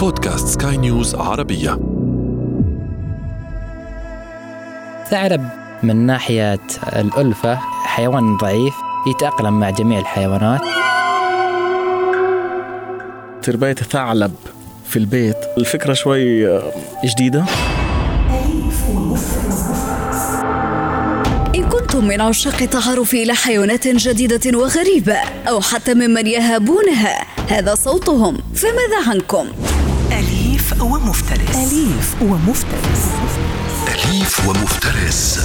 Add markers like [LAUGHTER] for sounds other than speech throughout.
بودكاست سكاي نيوز عربية. ثعلب من ناحية الألفة حيوان ضعيف يتأقلم مع جميع الحيوانات. تربية ثعلب في البيت. الفكرة شوي آه، جديدة. إن كنتم من عشاق التعرف إلى حيوانات جديدة وغريبة أو حتى ممن يهابونها هذا صوتهم. فماذا عنكم؟ أليف ومفترس. أليف ومفترس. أليف ومفترس.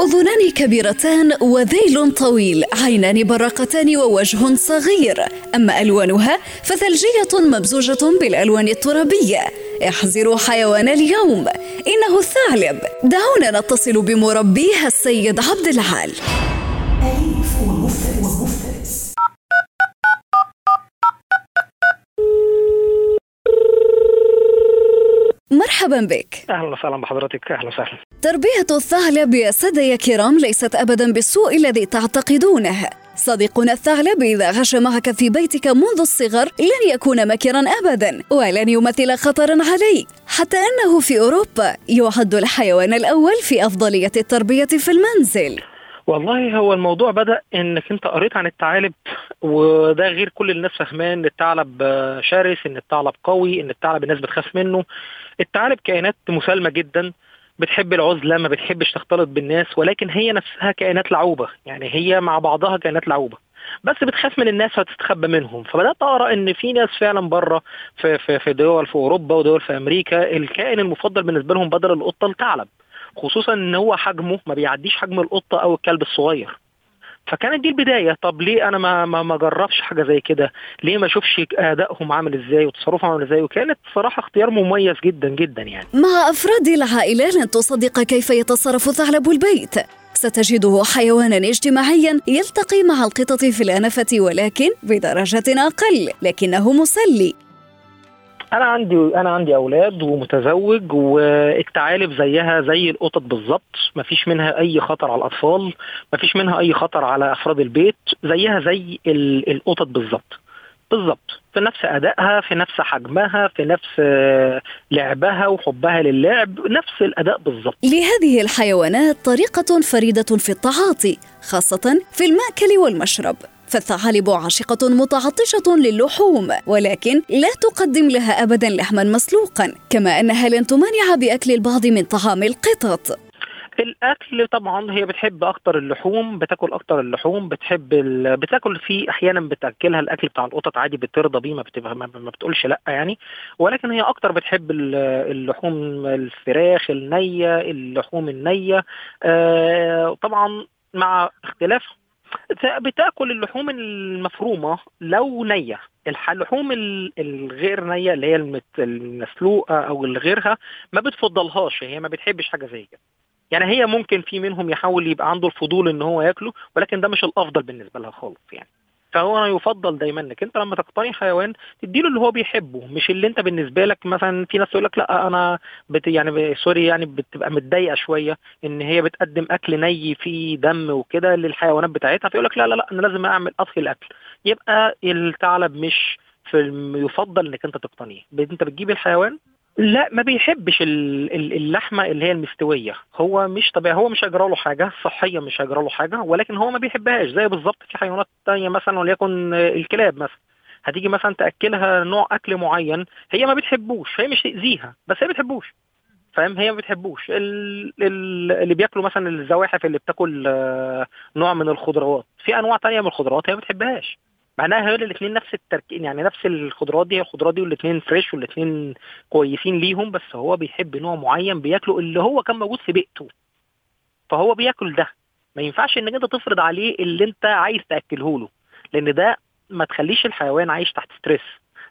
أذنان كبيرتان وذيل طويل عينان براقتان ووجه صغير. أما ألوانها فثلجية ممزوجة بالألوان الترابية. احذروا حيوان اليوم. إنه الثعلب دعونا نتصل بمربيها السيد عبد العال. مرحبا بك. أهلا وسهلا بحضرتك. أهلا وسهلا. تربية الثعلب يا سادة يا كرام ليست أبدا بالسوء الذي تعتقدونه. صديقنا الثعلب إذا عاش معك في بيتك منذ الصغر لن يكون مكرا أبدا ولن يمثل خطرا عليك. حتى أنه في أوروبا يعد الحيوان الأول في أفضلية التربية في المنزل. والله هو الموضوع بدأ إنك أنت قريت عن الثعالب وده غير كل الناس فاهمان إن الثعلب شرس إن الثعلب قوي إن الثعلب الناس بتخاف منه. الثعالب كائنات مسالمة جدا بتحب العزلة ما بتحبش تختلط بالناس ولكن هي نفسها كائنات لعوبة. يعني هي مع بعضها كائنات لعوبة. بس بتخاف من الناس فتستخبى منهم. فبدأت أقرأ إن في ناس فعلا بره في في في دول في أوروبا ودول في أمريكا الكائن المفضل بالنسبة لهم بدل القطة الثعلب خصوصا إن هو حجمه ما بيعديش حجم القطة أو الكلب الصغير. فكانت دي البداية. طب ليه أنا ما ما ما اجربش حاجة زي كده؟ ليه ما أشوفش أدائهم عامل إزاي وتصرفهم عامل إزاي؟ وكانت صراحة اختيار مميز جدا جدا يعني. مع أفراد العائلة لن تصدق كيف يتصرف ثعلب البيت. ستجده حيوانا اجتماعيا يلتقي مع القطط في الأنفة ولكن بدرجة أقل لكنه مسلي. أنا عندي أنا عندي أولاد ومتزوج والثعالب زيها زي القطط بالظبط. مفيش منها أي خطر على الأطفال مفيش منها أي خطر على أفراد البيت زيها زي ال- القطط بالظبط. بالظبط. في نفس أدائها في نفس حجمها في نفس آه، لعبها وحبها للعب نفس الأداء بالظبط. لهذه الحيوانات طريقة فريدة في التعاطي خاصة في المأكل والمشرب. فالثعالب عاشقة متعطشة للحوم ولكن لا تقدم لها أبدا لحما مسلوقا كما أنها لن تمانع بأكل البعض من طعام القطط. الأكل طبعا هي بتحب أكتر اللحوم بتاكل أكتر اللحوم بتحب ال... بتاكل في أحيانا بتأكلها الأكل بتاع القطط عادي بترضى بيه ما, بتبقى ما ما بتقولش لأ يعني. ولكن هي أكتر بتحب ال- اللحوم الفراخ النية اللحوم النية آه طبعا مع اختلاف بتاكل اللحوم المفرومة لو نية. اللحوم ال- الغير نية اللي هي المسلوقة أو اللي غيرها ما بتفضلهاش هي ما بتحبش حاجة زي كده. يعني هي ممكن في منهم يحاول يبقى عنده الفضول إن هو ياكله ولكن ده مش الأفضل بالنسبة لها خالص يعني. فهو يفضل دايما إنك أنت لما تقتني حيوان تديله اللي هو بيحبه مش اللي أنت بالنسبة لك مثلا في ناس تقول لك لأ أنا بت يعني سوري يعني بتبقى متضايقة شوية إن هي بتقدم أكل ني فيه دم وكده للحيوانات بتاعتها فيقول لك لأ لأ لأ أنا لازم أعمل اطهي الأكل. يبقى الثعلب مش في يفضل إنك أنت تقتنيه. أنت بتجيب الحيوان لا ما بيحبش ال- ال- اللحمة اللي هي المستوية. هو مش طبيعي هو مش هيجرى له حاجة صحيا مش هيجرى له حاجة ولكن هو ما بيحبهاش. زي بالظبط في حيوانات تانية مثلا وليكن الكلاب مثلا. هتيجي مثلا تأكلها نوع أكل معين هي ما بتحبوش هي مش تأذيها بس هي ما بتحبوش. فاهم؟ هي ما بتحبوش. ال- ال- اللي بياكلوا مثلا الزواحف اللي بتاكل آه، نوع من الخضروات. في أنواع تانية من الخضروات هي ما بتحبهاش. معناها هي الاثنين نفس التركيب يعني نفس الخضروات دي الخضروات دي والاثنين فريش والاثنين كويسين ليهم بس هو بيحب نوع معين بياكله اللي هو كان موجود في بيئته. فهو بياكل ده. ما ينفعش إنك أنت تفرض عليه اللي أنت عايز تأكله له لأن ده ما تخليش الحيوان عايش تحت stress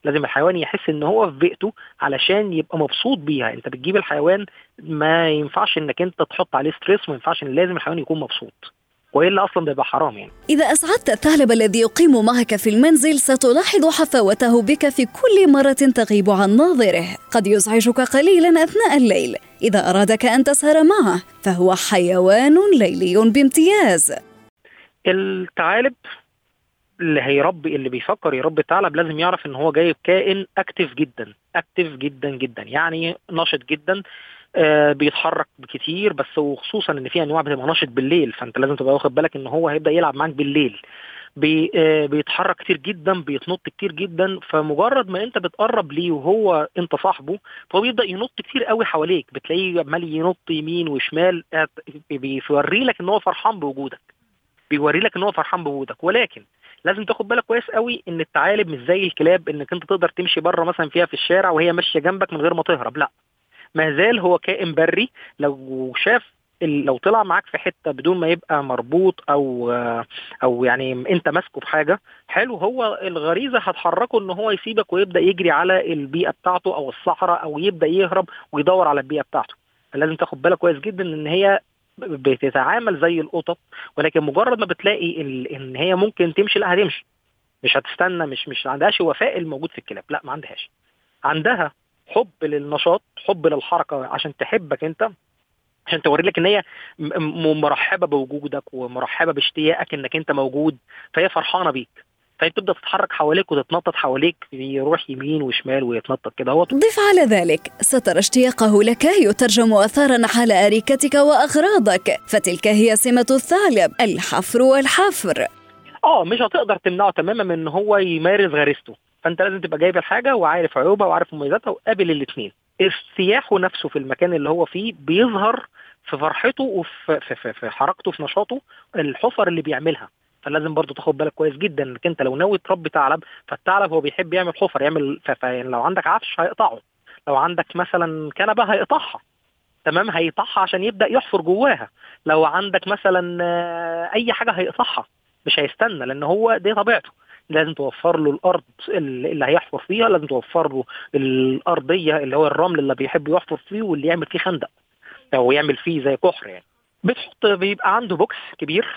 لازم الحيوان يحس إن هو في بيئته علشان يبقى مبسوط بيها. أنت بتجيب الحيوان ما ينفعش إنك أنت تحط عليه stress وما ينفعش إن لازم الحيوان يكون مبسوط. والا أصلا ده يبقى حرام يعني. إذا أسعدت الثعلب الذي يقيم معك في المنزل ستلاحظ حفاوته بك في كل مرة تغيب عن ناظره. قد يزعجك قليلا أثناء الليل. إذا أرادك أن تسهر معه فهو حيوان ليلي بامتياز. الثعالب اللي هيربي اللي بيفكر يربي ثعلب لازم يعرف إن هو جايب كائن active جدا active جدا جدا. يعني نشط جدا آه بيتحرك كتير بس وخصوصا إن في أنواع بتبقى نشط بالليل فأنت لازم تبقى واخد بالك إن هو هيبدأ يلعب معاك بالليل. بي آه بيتحرك كتير جدا بيتنط كتير جدا فمجرد ما أنت بتقرب ليه وهو أنت صاحبه فهو بيبدأ ينط كتير قوي حواليك. بتلاقيه عمال ينط يمين وشمال آه، بيوري لك إن هو فرحان بوجودك. بيوري لك إن هو فرحان بوجودك. ولكن لازم تاخد بالك كويس قوي إن الثعالب مش زي الكلاب إنك أنت تقدر تمشي بره مثلا فيها في الشارع وهي ماشية جنبك من غير ما تهرب لأ. ما زال هو كائن بري لو شاف لو طلع معاك في حتة بدون ما يبقى مربوط أو أو يعني أنت ماسكه في حاجة حلو هو الغريزة هتحركه إن هو يسيبك ويبدأ يجري على البيئة بتاعته أو الصحراء أو يبدأ يهرب ويدور على البيئة بتاعته. لازم تاخد بالك كويس جدا إن هي بتتعامل زي القطط ولكن مجرد ما بتلاقي إن هي ممكن تمشي لأ هتمشي. مش هتستنى مش مش عندهاش وفاء الموجود في الكلاب لأ ما عندهاش. عندها حب للنشاط حب للحركة عشان تحبك أنت عشان توري لك إن هي مرحبة بوجودك ومرحبة باشتياقك إنك أنت موجود فهي فرحانة بيك. بتبدأ تتحرك حواليك وتتنطط حواليك يروح يمين وشمال ويتنطط كده هو ضف على ذلك سترى اشتياقه لك يترجم آثارا على أريكتك وأغراضك فتلك هي سمة الثعلب الحفر والحفر. آه مش هتقدر تمنعه تماما من إن هو يمارس غريزته فأنت لازم تبقى جايب الحاجة وعارف عيوبها وعارف مميزاتها وقابل الاثنين استياحه نفسه في المكان اللي هو فيه بيظهر في فرحته وفي في, في, في حركته في نشاطه الحفر اللي بيعملها. فلازم برضو تاخد بالك كويس جدا إنك أنت لو ناوي تربي ثعلب فالثعلب هو بيحب يعمل حفر يعمل يعني لو عندك عفش هيقطعه. لو عندك مثلا كنبة هيقطعها. تمام؟ هيقطعها عشان يبدأ يحفر جواها. لو عندك مثلا آه، أي حاجة هيقطعها. مش هيستنى لأن هو دي طبيعته. لازم توفر له الأرض اللي هيحفر فيها لازم توفر له الأرضية اللي هو الرمل اللي بيحب يحفر فيه واللي يعمل فيه خندق. أو يعمل فيه زي كحر يعني. بتحط بيبقى عنده بوكس كبير.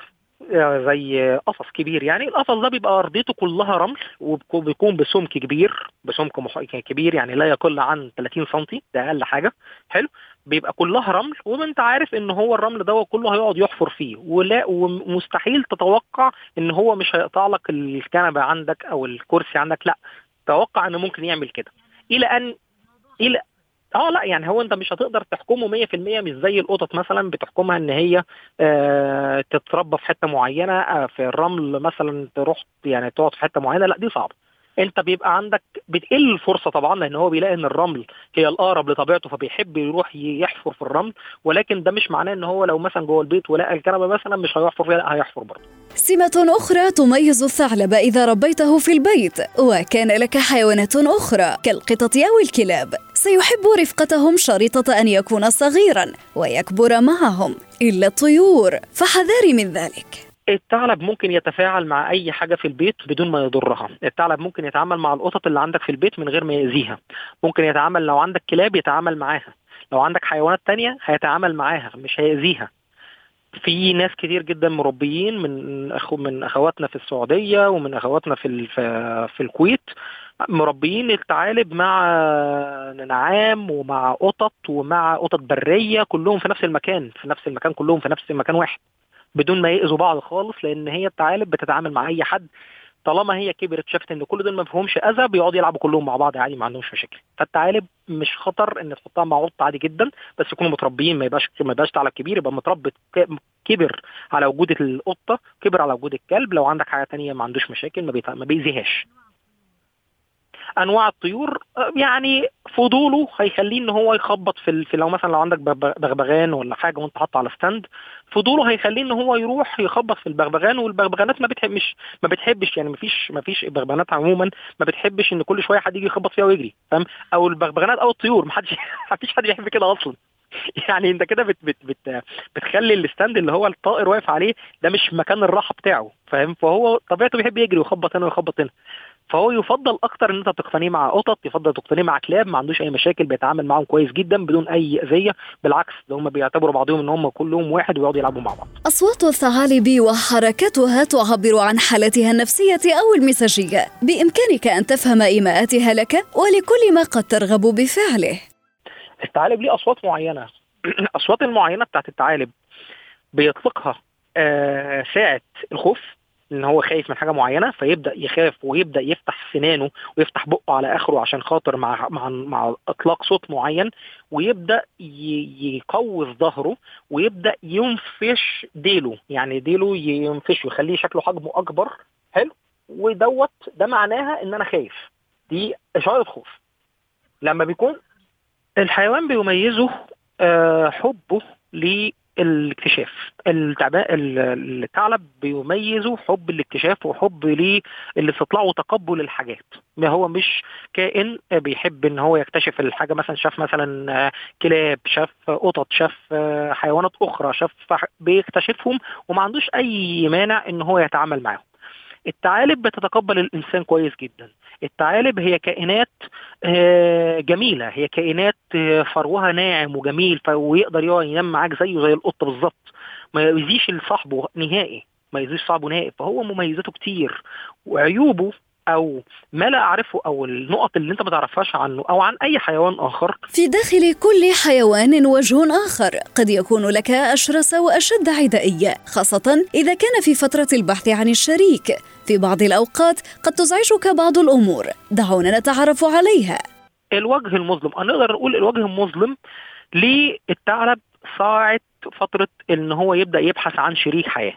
زي قفص كبير يعني. القفص ده بيبقى أرضيته كلها رمل وبيكون بسمك كبير بسمك مح- كبير يعني لا يقل عن 30 سم ده أقل حاجة. حلو. بيبقى كلها رمل وأنت عارف إن هو الرمل ده كله هيقعد يحفر فيه. ولا ومستحيل تتوقع إن هو مش هيقطع لك الكنبة عندك أو الكرسي عندك لا. توقع إنه ممكن يعمل كده. إلى أن إلى آه لا يعني هو أنت مش هتقدر تحكمه 100% مش زي القطط مثلا بتحكمها إن هي آه تتربى في حتة معينة آه في الرمل مثلا تروح يعني تقعد في حتة معينة لا دي صعبة. أنت بيبقى عندك بتقل الفرصه طبعا لأن هو بيلاقي إن الرمل هي الأقرب لطبيعته فبيحب يروح يحفر في الرمل ولكن ده مش معناه إن هو لو مثلا جوه البيت ولقى الكنبة مثلا مش هيحفر فيها لا هيحفر برضه. سمة أخرى تميز الثعلب إذا ربيته في البيت وكان لك حيوانات أخرى كالقطط أو الكلاب. سيحب رفقتهم شريطة أن يكون صغيرا ويكبر معهم إلا الطيور. فحذاري من ذلك. الثعلب ممكن يتفاعل مع أي حاجة في البيت بدون ما يضرها. الثعلب ممكن يتعامل مع القطط اللي عندك في البيت من غير ما يأذيها. ممكن يتعامل لو عندك كلاب يتعامل معاها. لو عندك حيوانات تانية هيتعامل معاها مش هيأذيها. في ناس كتير جدا مربيين من أخو من أخواتنا في السعودية ومن أخواتنا في في, الكويت مربيين الثعالب مع نعام ومع قطط ومع قطط برية كلهم في نفس المكان في نفس المكان كلهم في نفس المكان واحد بدون ما يأذوا بعض خالص لأن هي الثعالب بتتعامل مع أي حد طالما هي كبرت شافت إن كل دول ما فيهمش أذى بيقعدوا يلعبوا كلهم مع بعض عادي ما عندهمش مشاكل. فالثعالب مش خطر إن تحطها مع قط عادي جدا بس يكونوا متربيين ما يبقاش ما يبقاش ثعلب كبير يبقى متربي كبر على وجود القطة كبر على وجود الكلب لو عندك حاجة تانية ما عندوش مشاكل ما, بيأذيهاش. أنواع الطيور آه، يعني فضوله هيخليه إن هو يخبط في. في لو مثلا لو عندك بغ- بغبغان ولا حاجة وأنت حاطه على ستاند فضوله هيخليه إن هو يروح يخبط في البغبغان والبغبغانات ما بتحبش ما بتحبش يعني ما فيش ما فيش بغبغانات عموما ما بتحبش إن كل شوية حد يجي يخبط فيها ويجري فاهم؟ أو البغبغانات أو الطيور ما حدش [LAUGHS] ما فيش حد بيحب كده أصلا. [LAUGHS] يعني أنت كده بت بت بت بتخلي الستاند اللي هو الطائر واقف عليه ده مش مكان الراحة بتاعه فاهم؟ فهو طبيعته بيحب يجري ويخبط هنا ويخبط هنا. فهو يفضل أكتر إن أنت تقتنيه مع قطط يفضل تقتنيه مع كلاب ما عندوش أي مشاكل بيتعامل معاهم كويس جدا بدون أي أذية بالعكس ده هم بيعتبروا بعضهم إن هم كلهم واحد ويقعدوا يلعبوا مع بعض. أصوات الثعالب وحركتها تعبر عن حالتها النفسية أو المزاجية بإمكانك أن تفهم إيماءاتها لك ولكل ما قد ترغب بفعله. الثعالب ليه أصوات معينة. [CLEARS THROAT] الاصوات المعينة بتاعت الثعالب بيطلقها آه ساعة الخوف إن هو خايف من حاجة معينة فيبدأ يخاف ويبدأ يفتح سنانه ويفتح بقه على آخره عشان خاطر مع مع مع إطلاق صوت معين ويبدأ يقوس ظهره ويبدأ ينفش ديله. يعني ديله ينفشه يخليه شكله حجمه أكبر حلو ودوت ده معناها إن أنا خايف. دي اشاره خوف لما بيكون الحيوان بيميزه آه، حبه للاكتشاف التعبان ال- الثعلب بيميزه حب الاكتشاف وحب للاستطلاع وتقبل الحاجات. ما هو مش كائن بيحب إن هو يكتشف الحاجة مثلا شاف مثلا كلاب شاف قطط شاف حيوانات أخرى شاف بيكتشفهم وما عندوش أي مانع إن هو يتعامل معاهم. الثعالب بتتقبل الإنسان كويس جدا. الثعالب هي كائنات آه، جميلة. هي كائنات آه، فروها ناعم وجميل ويقدر ينام معاك زيه زي القطه بالظبط. ما يأذيش صاحبه نهائي ما يأذيش صاحبه نهائي فهو مميزاته كتير. وعيوبه أو ما لا أعرفه أو النقط اللي أنت ما تعرفهاش عنه أو عن أي حيوان آخر. في داخل كل حيوان وجه آخر قد يكون لك أشرس وأشد عدائية خاصة إذا كان في فترة البحث عن الشريك. في بعض الأوقات قد تزعجك بعض الأمور دعونا نتعرف عليها. الوجه المظلم أنا نقدر نقول الوجه المظلم للثعلب ساعة فترة إن هو يبدأ يبحث عن شريك حياة.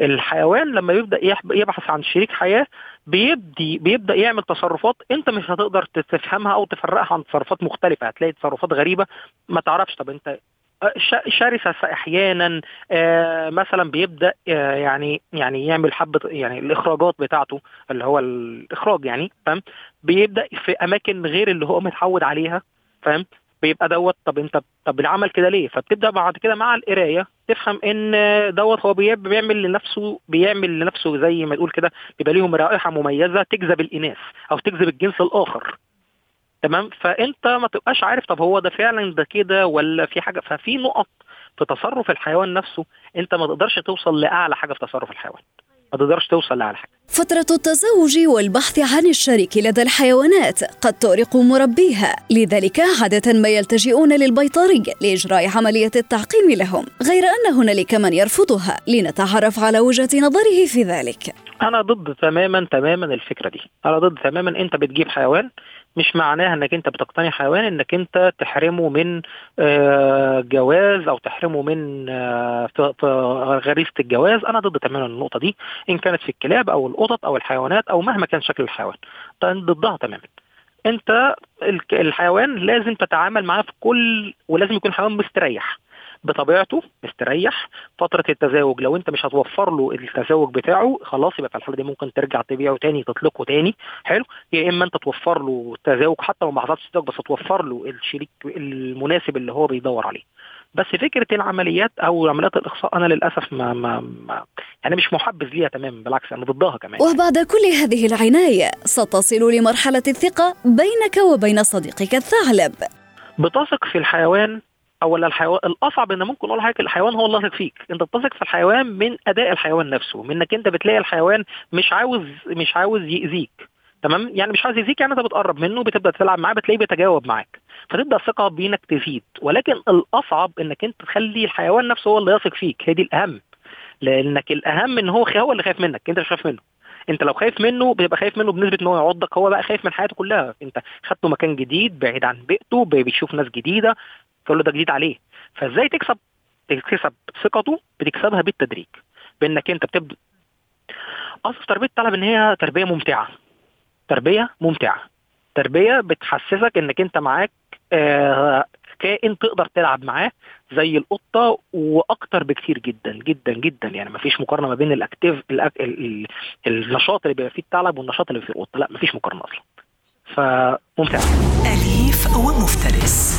الحيوان لما يحب- يبحث عن شريك حياة بيبدي بيبدأ يعمل تصرفات انت مش هتقدر تفهمها أو تفرقها عن تصرفات مختلفة. هتلاقي تصرفات غريبة ما تعرفش. طب انت آه، ش- شرسة أحيانا آه، مثلا بيبدأ آه، يعني يعني يعمل حبة يعني الإخراجات بتاعته اللي هو الإخراج يعني فاهم؟ بيبدأ في أماكن غير اللي هو متعود عليها فاهم؟ بيبقى دوت طب انت طب العمل كده ليه؟ فبتبدأ بعد كده مع القراية تفهم ان دوت هو بيعمل لنفسه بيعمل لنفسه زي ما تقول كده بيبقى ليهم رائحة مميزة تجذب الإناث أو تجذب الجنس الآخر. تمام؟ فأنت ما تبقاش عارف طب هو ده فعلا ده كده ولا في حاجة. ففي نقط في تصرف الحيوان نفسه انت ما تقدرش توصل لأعلى حاجة في تصرف الحيوان. ما تقدرش توصل لأعلى حاجة. فترة التزوج والبحث عن الشريك لدى الحيوانات قد تؤرق مربيها لذلك عادة ما يلتجئون للبيطري لإجراء عملية التعقيم لهم غير أن هنالك من يرفضها لنتعرف على وجهة نظره في ذلك. أنا ضد تماما تماما الفكرة دي. أنا ضد تماما أنت بتجيب حيوان مش معناها إنك أنت بتقتني حيوان إنك أنت تحرمه من آه، جواز أو تحرمه من آه، غريزة الجواز. أنا ضد تماما النقطة دي إن كانت في الكلاب أو القطط أو الحيوانات أو مهما كان شكل الحيوان. أنا ضدها تماما. أنت الحيوان لازم تتعامل معاه في كل ولازم يكون حيوان مستريح. بطبيعته مستريح. فترة التزاوج لو انت مش هتوفر له التزاوج بتاعه خلاص يبقى في الحاله دي ممكن ترجع تبيعه تاني تطلقه تاني. حلو. يا إما انت توفر له تزاوج حتى لو ما حصلش تزاوج بس توفر له الشريك المناسب اللي هو بيدور عليه. بس فكرة العمليات أو عمليات الاخصاء أنا للأسف ما, ما, ما يعني مش محبذ ليها تماما بالعكس أنا ضدها كمان. وبعد كل هذه العناية ستصل لمرحلة الثقة بينك وبين صديقك الثعلب. بتثق في الحيوان أو ولا الحيوان الأصعب إن ممكن أقول حضرتك الحيوان هو اللي فيك. أنت بتثق في الحيوان من أداء الحيوان نفسه من انك أنت بتلاقي الحيوان مش عاوز مش عاوز يأذيك. تمام؟ يعني مش عاوز يأذيك يعني أنت بتقرب منه بتبدأ تلعب معاه بتلاقيه بيتجاوب معاك. فتبدأ الثقة بينك تزيد. ولكن الأصعب إنك أنت تخلي الحيوان نفسه هو اللي يثق فيك. هي دي الأهم. لأنك الأهم إن هو هو اللي خايف منك. أنت مش خايف منه. أنت لو خايف منه بيبقى خايف منه بنسبة إن هو يعضك. هو بقى خايف من حياته كلها. أنت خدته مكان جديد بعيد عن بيئته بيشوف ناس جديدة. تقول له ده جديد عليه. فازاي تكسب؟ تكسب ثقته بتكسبها بالتدريج بإنك أنت بتبدأ. أصل تربية الطلب إن هي تربية ممتعة. تربية ممتعة. تربية بتحسسك إنك أنت معاك آه كائن تقدر تلعب معاه زي القطة وأكتر بكتير جدا جدا جدا. يعني مفيش مقارنة ما بين الاكتيف الأك... ال... ال... النشاط اللي بيبقى فيه الثعلب والنشاط اللي فيه القطة. لا مفيش مقارنة أصلا. فممتع. أليف ومفترس.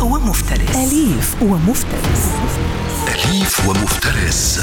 ومفترس. أليف ومفترس. أليف ومفترس.